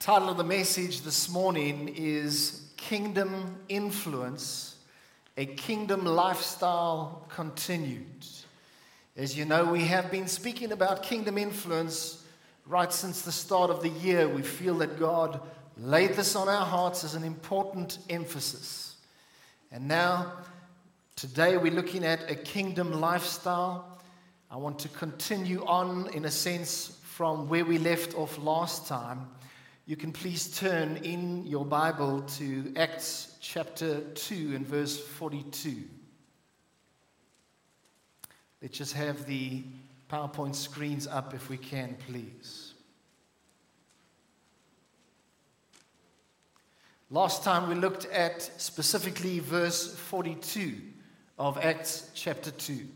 title of the message this morning is Kingdom Influence, a Kingdom Lifestyle Continued. As you know, we have been speaking about kingdom influence right since the start of the year. We feel that God laid this on our hearts as an important emphasis. And now, today, we're looking at a kingdom lifestyle. I want to continue on, in a sense, from where we left off last time you can please turn in your Bible to Acts chapter 2 and verse 42. Let's just have the PowerPoint screens up if we can, please. Last time we looked at specifically verse 42 of Acts chapter 2.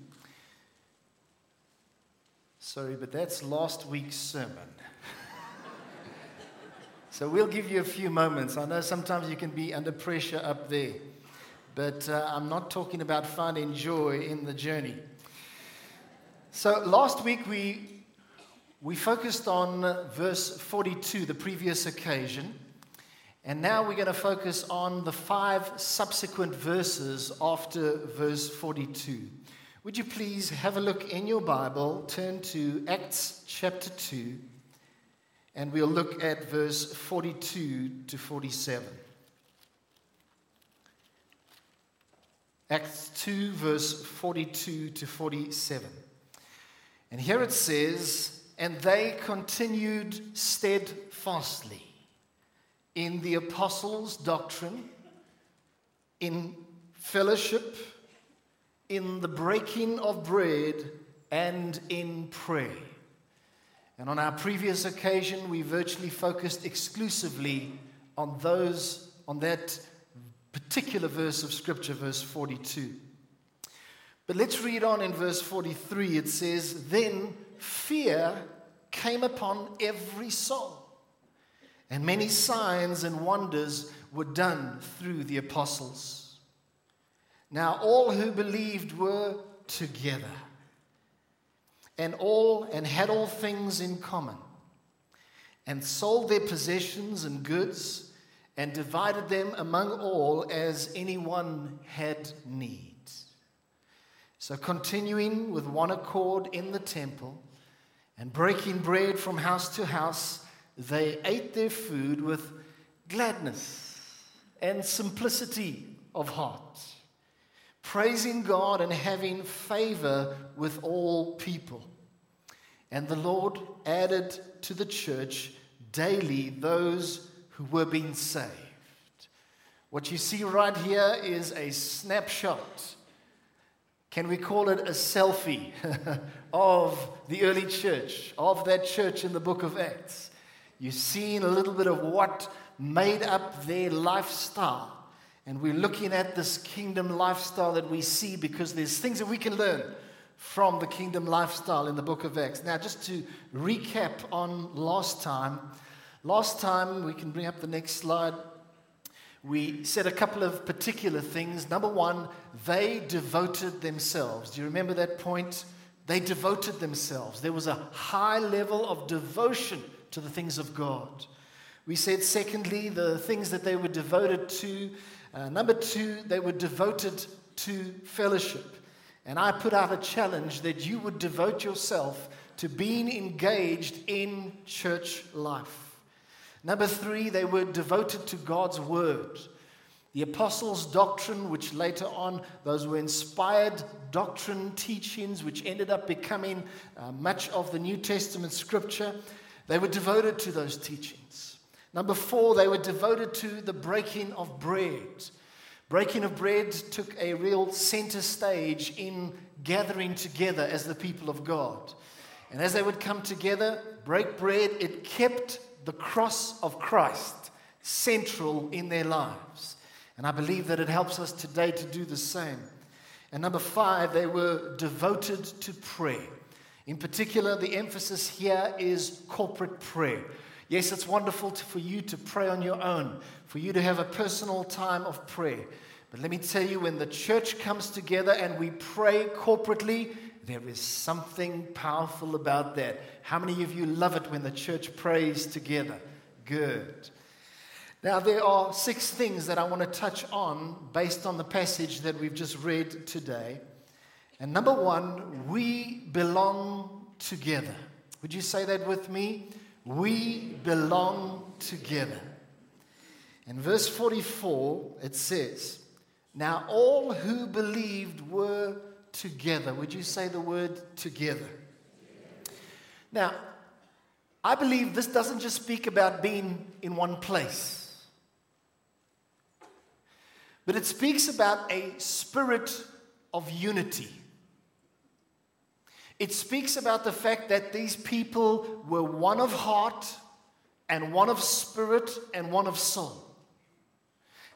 Sorry, but that's last week's sermon. So we'll give you a few moments. I know sometimes you can be under pressure up there, but uh, I'm not talking about fun and joy in the journey. So last week we, we focused on verse 42, the previous occasion, and now we're going to focus on the five subsequent verses after verse 42. Would you please have a look in your Bible, turn to Acts chapter 2 and we'll look at verse 42 to 47. Acts 2, verse 42 to 47. And here it says, And they continued steadfastly in the apostles' doctrine, in fellowship, in the breaking of bread, and in prayer. And on our previous occasion, we virtually focused exclusively on those, on that particular verse of Scripture, verse 42. But let's read on in verse 43. It says, Then fear came upon every soul, and many signs and wonders were done through the apostles. Now all who believed were together and all and had all things in common, and sold their possessions and goods, and divided them among all as anyone had need. So, continuing with one accord in the temple and breaking bread from house to house, they ate their food with gladness and simplicity of heart praising God and having favor with all people. And the Lord added to the church daily those who were being saved. What you see right here is a snapshot. Can we call it a selfie of the early church, of that church in the book of Acts? You've seen a little bit of what made up their lifestyle. And we're looking at this kingdom lifestyle that we see because there's things that we can learn from the kingdom lifestyle in the book of Acts. Now, just to recap on last time, last time, we can bring up the next slide. We said a couple of particular things. Number one, they devoted themselves. Do you remember that point? They devoted themselves. There was a high level of devotion to the things of God. We said, secondly, the things that they were devoted to uh, number two, they were devoted to fellowship. And I put out a challenge that you would devote yourself to being engaged in church life. Number three, they were devoted to God's word. The apostles' doctrine, which later on, those were inspired doctrine teachings, which ended up becoming uh, much of the New Testament scripture, they were devoted to those teachings. Number four, they were devoted to the breaking of bread. Breaking of bread took a real center stage in gathering together as the people of God. And as they would come together, break bread, it kept the cross of Christ central in their lives. And I believe that it helps us today to do the same. And number five, they were devoted to prayer. In particular, the emphasis here is corporate prayer. Yes, it's wonderful to, for you to pray on your own, for you to have a personal time of prayer. But let me tell you, when the church comes together and we pray corporately, there is something powerful about that. How many of you love it when the church prays together? Good. Now, there are six things that I want to touch on based on the passage that we've just read today. And number one, we belong together. Would you say that with me? We belong together. In verse 44, it says, Now all who believed were together. Would you say the word together? Now, I believe this doesn't just speak about being in one place, but it speaks about a spirit of unity. It speaks about the fact that these people were one of heart and one of spirit and one of soul.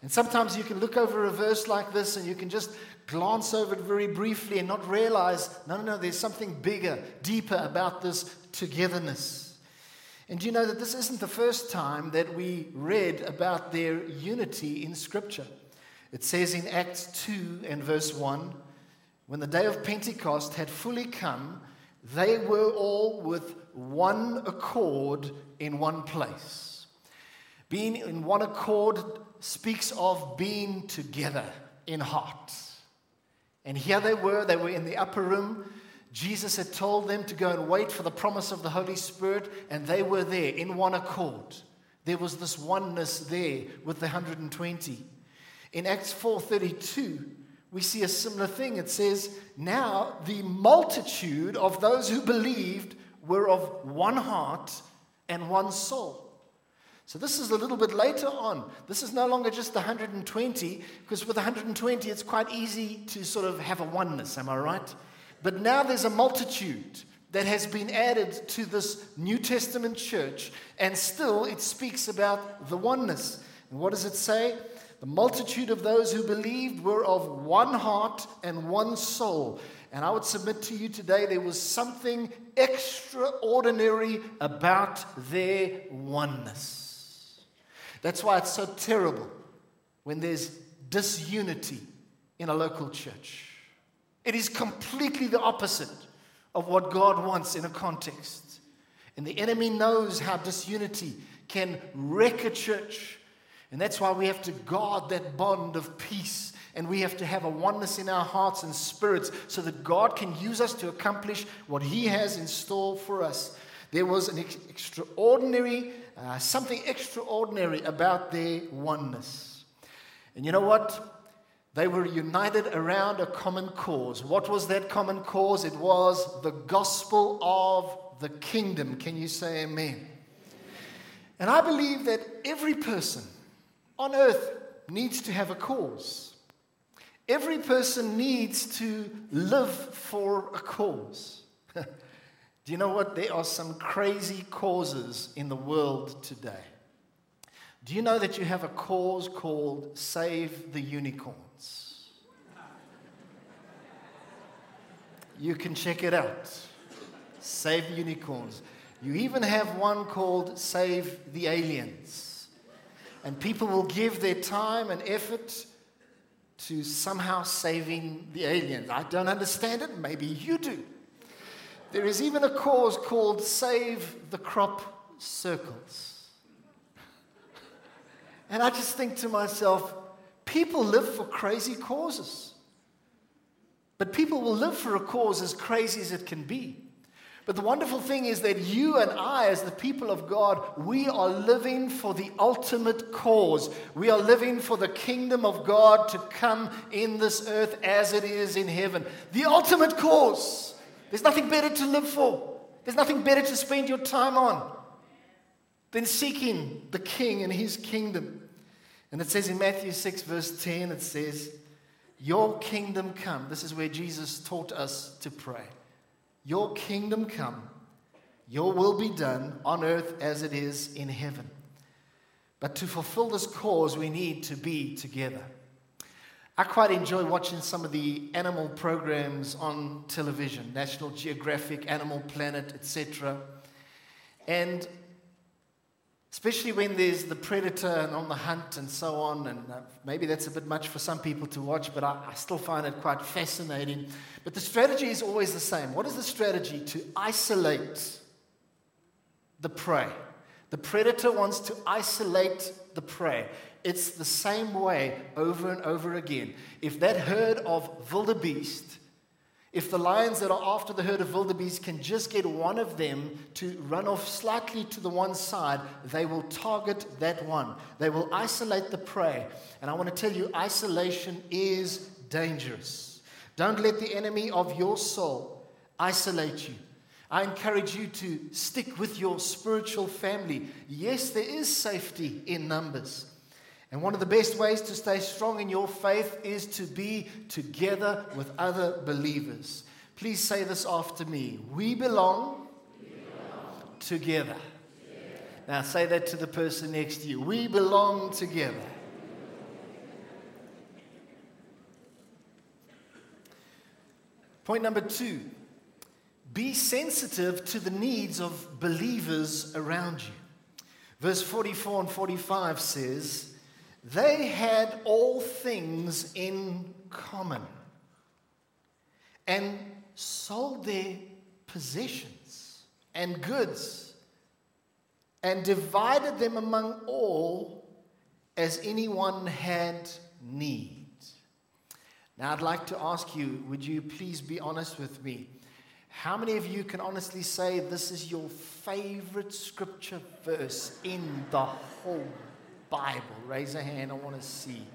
And sometimes you can look over a verse like this and you can just glance over it very briefly and not realize no, no, no, there's something bigger, deeper about this togetherness. And do you know that this isn't the first time that we read about their unity in Scripture? It says in Acts 2 and verse 1 when the day of Pentecost had fully come, they were all with one accord in one place. Being in one accord speaks of being together in heart. And here they were, they were in the upper room. Jesus had told them to go and wait for the promise of the Holy Spirit, and they were there in one accord. There was this oneness there with the 120. In Acts 4:32, we see a similar thing. It says, "Now the multitude of those who believed were of one heart and one soul." So this is a little bit later on. This is no longer just the 120, because with 120, it's quite easy to sort of have a oneness, am I right? But now there's a multitude that has been added to this New Testament church, and still it speaks about the oneness. And what does it say? The multitude of those who believed were of one heart and one soul. And I would submit to you today there was something extraordinary about their oneness. That's why it's so terrible when there's disunity in a local church. It is completely the opposite of what God wants in a context. And the enemy knows how disunity can wreck a church. And that's why we have to guard that bond of peace. And we have to have a oneness in our hearts and spirits so that God can use us to accomplish what He has in store for us. There was an ex- extraordinary uh, something extraordinary about their oneness. And you know what? They were united around a common cause. What was that common cause? It was the gospel of the kingdom. Can you say amen? And I believe that every person on earth needs to have a cause. Every person needs to live for a cause. Do you know what? There are some crazy causes in the world today. Do you know that you have a cause called Save the Unicorns? You can check it out. Save the Unicorns. You even have one called Save the Aliens. And people will give their time and effort to somehow saving the aliens. I don't understand it. Maybe you do. There is even a cause called Save the Crop Circles. And I just think to myself, people live for crazy causes. But people will live for a cause as crazy as it can be. But the wonderful thing is that you and I, as the people of God, we are living for the ultimate cause. We are living for the kingdom of God to come in this earth as it is in heaven. The ultimate cause. There's nothing better to live for. There's nothing better to spend your time on than seeking the King and his kingdom. And it says in Matthew 6, verse 10, it says, Your kingdom come. This is where Jesus taught us to pray. Your kingdom come, your will be done on earth as it is in heaven. But to fulfill this cause, we need to be together. I quite enjoy watching some of the animal programs on television, National Geographic, Animal Planet, etc. And especially when there's the predator and on the hunt and so on, and uh, maybe that's a bit much for some people to watch, but I, I still find it quite fascinating. But the strategy is always the same. What is the strategy? To isolate the prey. The predator wants to isolate the prey. It's the same way over and over again. If that herd of wildebeest, if the lions that are after the herd of wildebeest can just get one of them to run off slightly to the one side, they will target that one. They will isolate the prey. And I want to tell you, isolation is dangerous. Don't let the enemy of your soul isolate you. I encourage you to stick with your spiritual family. Yes, there is safety in numbers. And one of the best ways to stay strong in your faith is to be together with other believers. Please say this after me. We belong, we belong. Together. together. Now say that to the person next to you. We belong together. Point number two be sensitive to the needs of believers around you. Verse 44 and 45 says, They had all things in common and sold their possessions and goods and divided them among all as anyone had need. Now, I'd like to ask you, would you please be honest with me? How many of you can honestly say this is your favorite scripture verse in the whole Bible? Raise a hand, I want to see.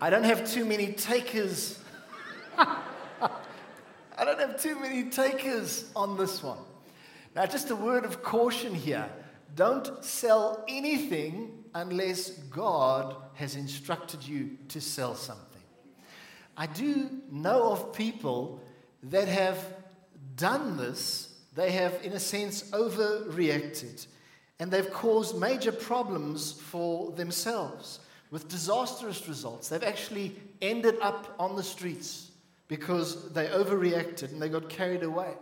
I don't have too many takers. I don't have too many takers on this one. Now, just a word of caution here don't sell anything unless God has instructed you to sell something. I do know of people that have done this, they have, in a sense, overreacted. And they've caused major problems for themselves with disastrous results. They've actually ended up on the streets because they overreacted and they got carried away.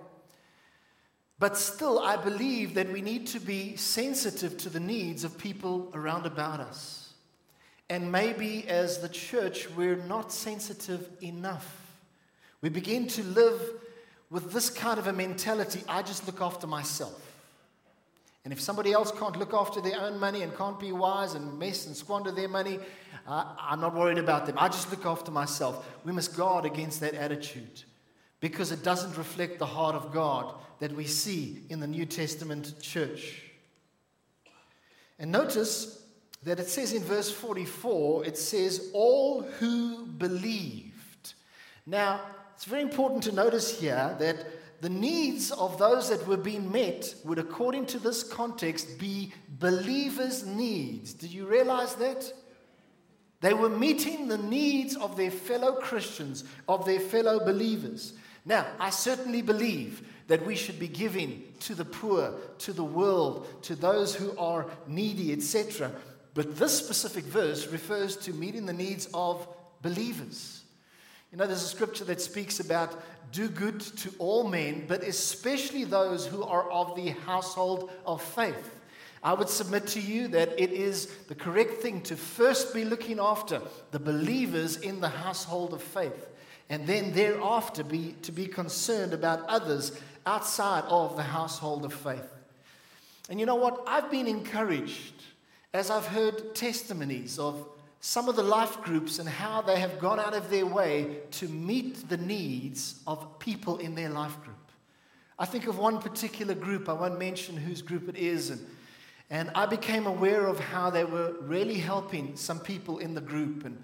But still, I believe that we need to be sensitive to the needs of people around about us. And maybe as the church, we're not sensitive enough. We begin to live with this kind of a mentality, I just look after myself. And if somebody else can't look after their own money and can't be wise and mess and squander their money, uh, I'm not worried about them. I just look after myself. We must guard against that attitude because it doesn't reflect the heart of God that we see in the New Testament church. And notice that it says in verse 44, it says, All who believed. Now, it's very important to notice here that the needs of those that were being met would, according to this context, be believers' needs. Did you realize that? They were meeting the needs of their fellow Christians, of their fellow believers. Now, I certainly believe that we should be giving to the poor, to the world, to those who are needy, etc. But this specific verse refers to meeting the needs of believers. You know, there's a scripture that speaks about do good to all men, but especially those who are of the household of faith. I would submit to you that it is the correct thing to first be looking after the believers in the household of faith, and then thereafter be, to be concerned about others outside of the household of faith. And you know what? I've been encouraged as I've heard testimonies of some of the life groups and how they have gone out of their way to meet the needs of people in their life group. I think of one particular group, I won't mention whose group it is, and, and I became aware of how they were really helping some people in the group. And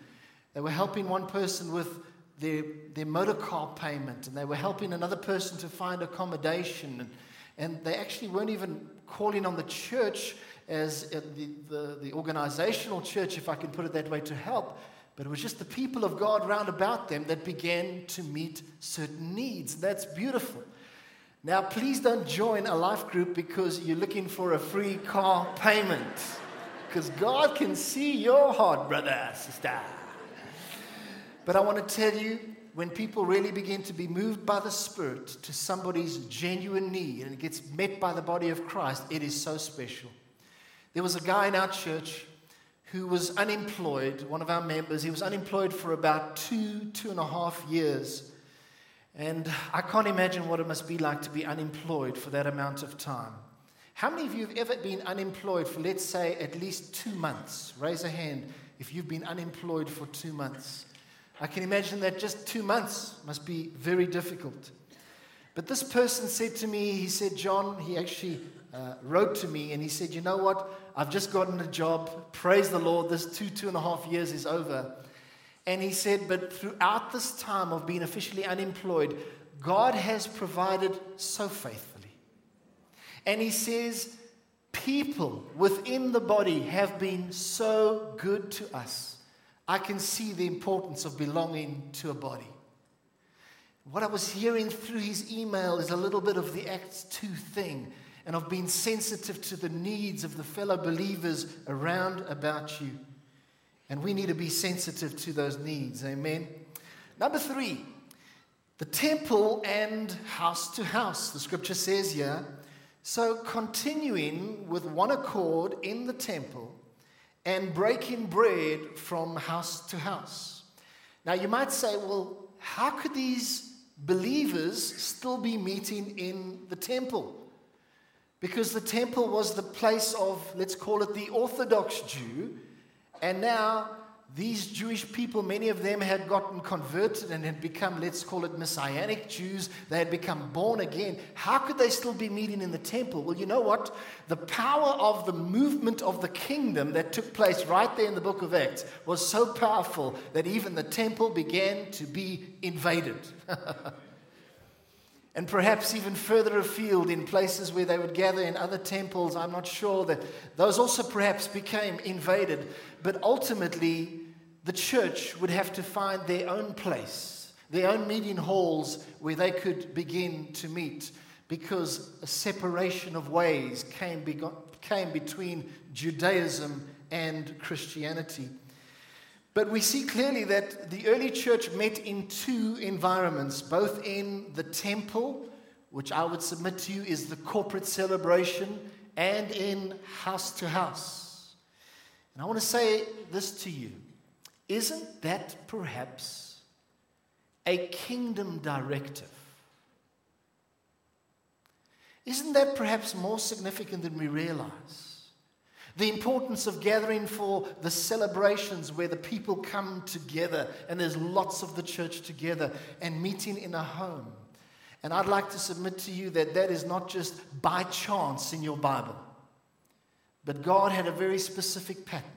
they were helping one person with their, their motor car payment, and they were helping another person to find accommodation. And, and they actually weren't even calling on the church as uh, the, the, the organizational church, if I can put it that way, to help. But it was just the people of God round about them that began to meet certain needs. That's beautiful. Now, please don't join a life group because you're looking for a free car payment. Because God can see your heart, brother, sister. But I want to tell you, when people really begin to be moved by the Spirit to somebody's genuine need and it gets met by the body of Christ, it is so special. There was a guy in our church who was unemployed, one of our members. He was unemployed for about two, two and a half years. And I can't imagine what it must be like to be unemployed for that amount of time. How many of you have ever been unemployed for, let's say, at least two months? Raise a hand if you've been unemployed for two months. I can imagine that just two months must be very difficult. But this person said to me, he said, John, he actually uh, wrote to me and he said, You know what? I've just gotten a job. Praise the Lord. This two, two and a half years is over. And he said, But throughout this time of being officially unemployed, God has provided so faithfully. And he says, People within the body have been so good to us. I can see the importance of belonging to a body. What I was hearing through his email is a little bit of the Acts 2 thing and of being sensitive to the needs of the fellow believers around about you. And we need to be sensitive to those needs. Amen. Number three, the temple and house to house. The scripture says here so continuing with one accord in the temple and breaking bread from house to house. Now you might say, well, how could these believers still be meeting in the temple? Because the temple was the place of, let's call it the Orthodox Jew, and now these Jewish people, many of them had gotten converted and had become, let's call it Messianic Jews. They had become born again. How could they still be meeting in the temple? Well, you know what? The power of the movement of the kingdom that took place right there in the book of Acts was so powerful that even the temple began to be invaded. and perhaps even further afield in places where they would gather in other temples. I'm not sure that those also perhaps became invaded. But ultimately, the church would have to find their own place, their own meeting halls where they could begin to meet because a separation of ways came, came between Judaism and Christianity. But we see clearly that the early church met in two environments, both in the temple, which I would submit to you is the corporate celebration, and in house to house. And I want to say this to you Isn't that perhaps a kingdom directive? Isn't that perhaps more significant than we realize? The importance of gathering for the celebrations where the people come together and there's lots of the church together and meeting in a home. And I'd like to submit to you that that is not just by chance in your Bible, but God had a very specific pattern.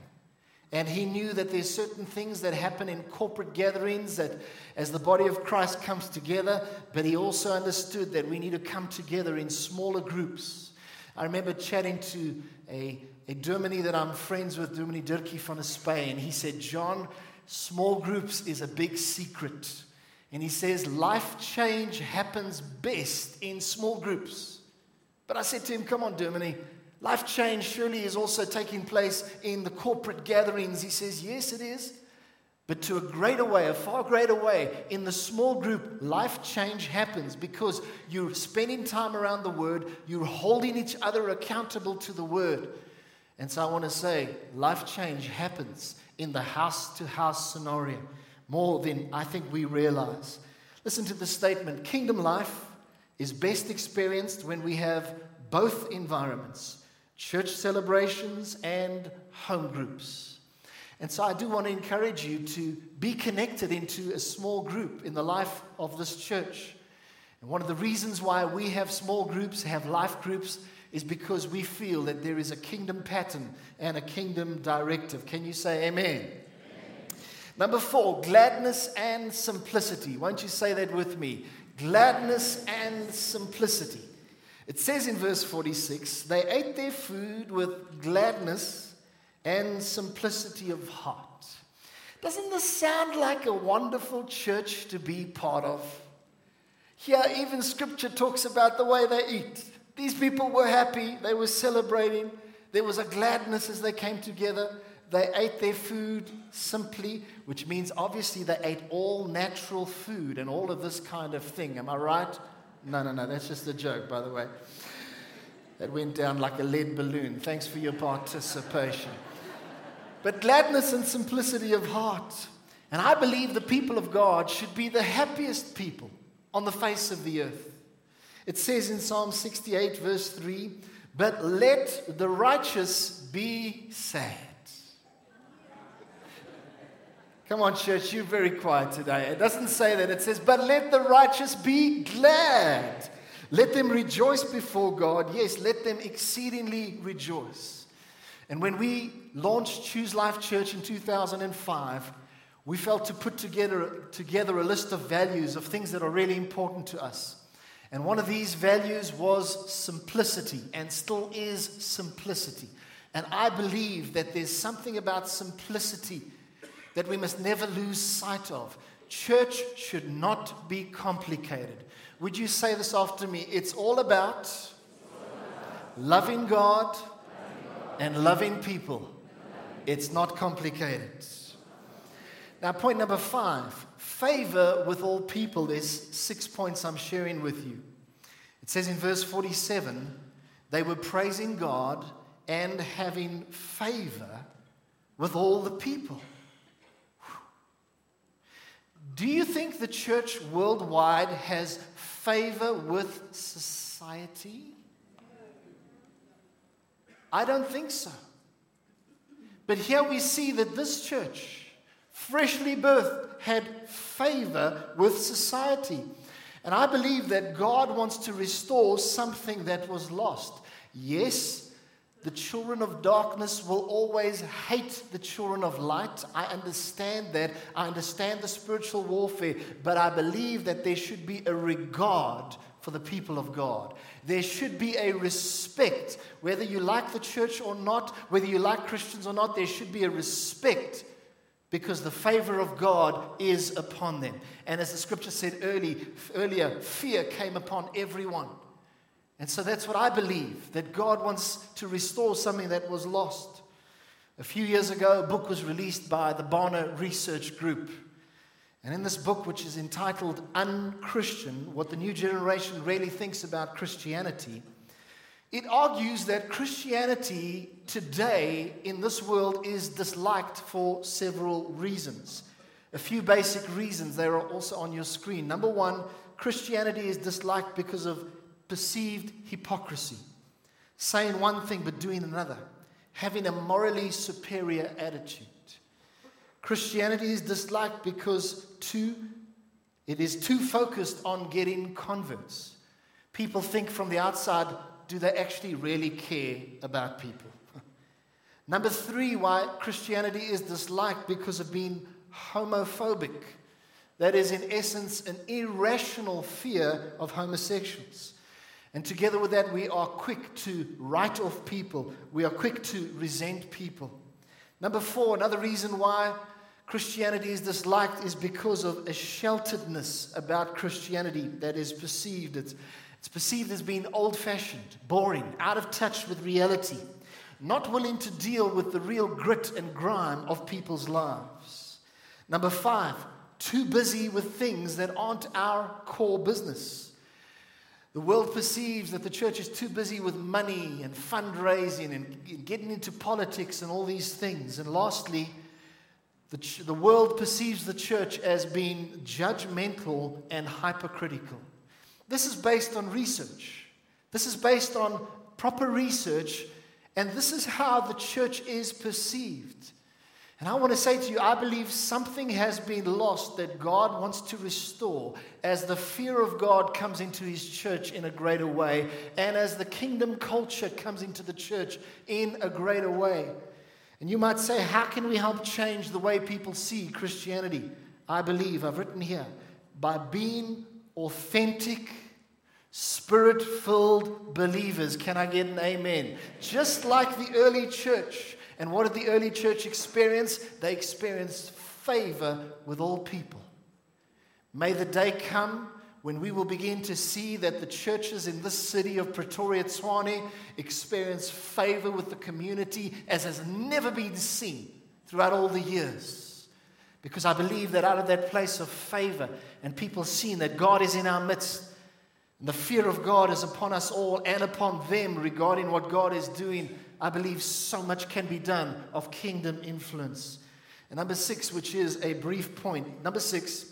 And he knew that there's certain things that happen in corporate gatherings that as the body of Christ comes together, but he also understood that we need to come together in smaller groups. I remember chatting to a a Germany that I'm friends with, Germany Dirkie from Spain. He said, John, small groups is a big secret. And he says, life change happens best in small groups. But I said to him, come on, Germany, life change surely is also taking place in the corporate gatherings. He says, yes, it is. But to a greater way, a far greater way, in the small group, life change happens because you're spending time around the Word, you're holding each other accountable to the Word. And so I want to say life change happens in the house to house scenario more than I think we realize. Listen to the statement Kingdom life is best experienced when we have both environments church celebrations and home groups. And so I do want to encourage you to be connected into a small group in the life of this church. And one of the reasons why we have small groups, have life groups, is because we feel that there is a kingdom pattern and a kingdom directive. Can you say amen? amen? Number four, gladness and simplicity. Won't you say that with me? Gladness and simplicity. It says in verse 46 they ate their food with gladness and simplicity of heart. Doesn't this sound like a wonderful church to be part of? Here, even scripture talks about the way they eat. These people were happy, they were celebrating. There was a gladness as they came together. They ate their food simply, which means obviously they ate all natural food and all of this kind of thing. Am I right? No, no, no, that's just a joke, by the way. That went down like a lead balloon. Thanks for your participation. But gladness and simplicity of heart. And I believe the people of God should be the happiest people on the face of the earth. It says in Psalm 68, verse 3 but let the righteous be sad. Come on, church, you're very quiet today. It doesn't say that. It says, but let the righteous be glad. Let them rejoice before God. Yes, let them exceedingly rejoice. And when we launched Choose Life Church in 2005, we felt to put together, together a list of values of things that are really important to us. And one of these values was simplicity, and still is simplicity. And I believe that there's something about simplicity that we must never lose sight of. Church should not be complicated. Would you say this after me? It's all about loving God and loving people. It's not complicated. Now, point number five favor with all people. There's six points I'm sharing with you. It says in verse 47 they were praising God and having favor with all the people. Do you think the church worldwide has favor with society? I don't think so. But here we see that this church, freshly birthed, had favor with society. And I believe that God wants to restore something that was lost. Yes, the children of darkness will always hate the children of light. I understand that. I understand the spiritual warfare. But I believe that there should be a regard for the people of God. There should be a respect. Whether you like the church or not, whether you like Christians or not, there should be a respect because the favor of God is upon them. And as the scripture said early, earlier, fear came upon everyone. And so that's what I believe that God wants to restore something that was lost. A few years ago, a book was released by the Barna Research Group. And in this book, which is entitled Unchristian What the New Generation Really Thinks About Christianity, it argues that Christianity today in this world is disliked for several reasons. A few basic reasons, they are also on your screen. Number one, Christianity is disliked because of perceived hypocrisy, saying one thing but doing another, having a morally superior attitude. Christianity is disliked because too, it is too focused on getting converts. People think from the outside, do they actually really care about people? Number three, why Christianity is disliked because of being homophobic. That is, in essence, an irrational fear of homosexuals. And together with that, we are quick to write off people, we are quick to resent people. Number four, another reason why Christianity is disliked is because of a shelteredness about Christianity that is perceived. It's it's perceived as being old fashioned, boring, out of touch with reality, not willing to deal with the real grit and grime of people's lives. Number five, too busy with things that aren't our core business. The world perceives that the church is too busy with money and fundraising and getting into politics and all these things. And lastly, the, ch- the world perceives the church as being judgmental and hypercritical. This is based on research. This is based on proper research, and this is how the church is perceived. And I want to say to you, I believe something has been lost that God wants to restore as the fear of God comes into his church in a greater way, and as the kingdom culture comes into the church in a greater way. And you might say, How can we help change the way people see Christianity? I believe, I've written here, by being authentic, spirit filled believers. Can I get an amen? Just like the early church. And what did the early church experience? They experienced favor with all people. May the day come when we will begin to see that the churches in this city of Pretoria, Tshwane, experience favor with the community as has never been seen throughout all the years. Because I believe that out of that place of favor and people seeing that God is in our midst, the fear of God is upon us all and upon them regarding what God is doing, I believe so much can be done of kingdom influence. And number six, which is a brief point. Number six,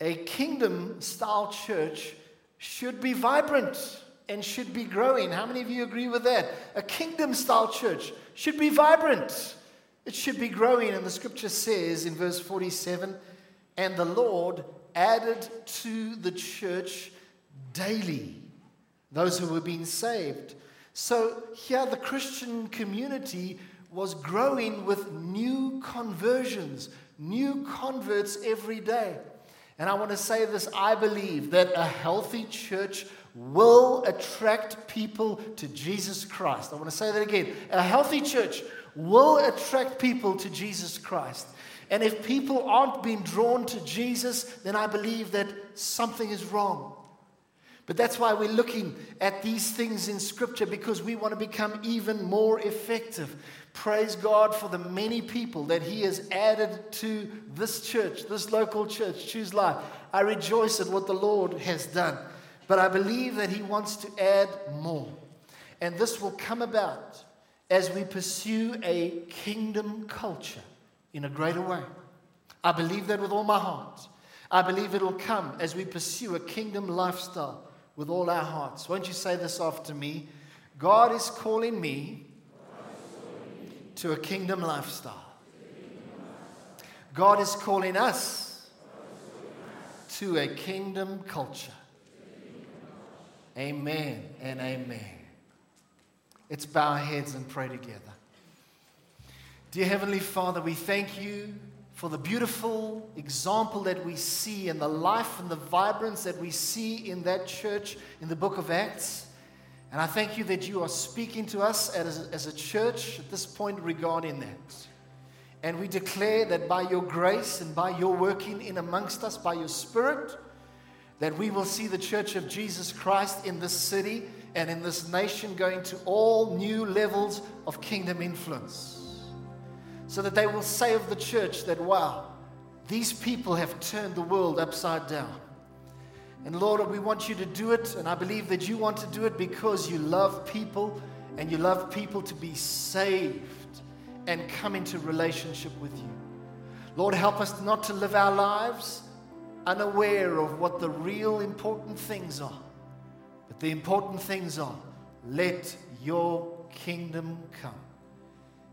a kingdom style church should be vibrant. and should be growing. How many of you agree with that? A kingdom style church should be vibrant, it should be growing. And the scripture says in verse 47 and the Lord added to the church daily those who were being saved. So here the Christian community was growing with new conversions, new converts every day. And I want to say this I believe that a healthy church will attract people to Jesus Christ. I want to say that again. A healthy church will attract people to Jesus Christ. And if people aren't being drawn to Jesus, then I believe that something is wrong. But that's why we're looking at these things in Scripture because we want to become even more effective. Praise God for the many people that He has added to this church, this local church, Choose Life. I rejoice at what the Lord has done. But I believe that He wants to add more. And this will come about as we pursue a kingdom culture in a greater way. I believe that with all my heart. I believe it will come as we pursue a kingdom lifestyle with all our hearts. Won't you say this after me? God is calling me to a kingdom lifestyle. God is calling us to a kingdom culture. Amen and amen. Let's bow our heads and pray together. Dear Heavenly Father, we thank you for the beautiful example that we see and the life and the vibrance that we see in that church in the book of Acts. And I thank you that you are speaking to us as a, as a church at this point regarding that. And we declare that by your grace and by your working in amongst us, by your Spirit, that we will see the church of Jesus Christ in this city and in this nation going to all new levels of kingdom influence. So that they will say of the church that, wow, these people have turned the world upside down. And Lord, we want you to do it, and I believe that you want to do it because you love people and you love people to be saved and come into relationship with you. Lord, help us not to live our lives unaware of what the real important things are. But the important things are let your kingdom come.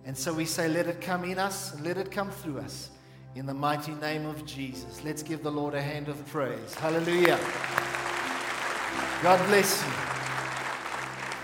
And so we say, let it come in us and let it come through us. In the mighty name of Jesus. Let's give the Lord a hand of praise. Hallelujah. God bless you.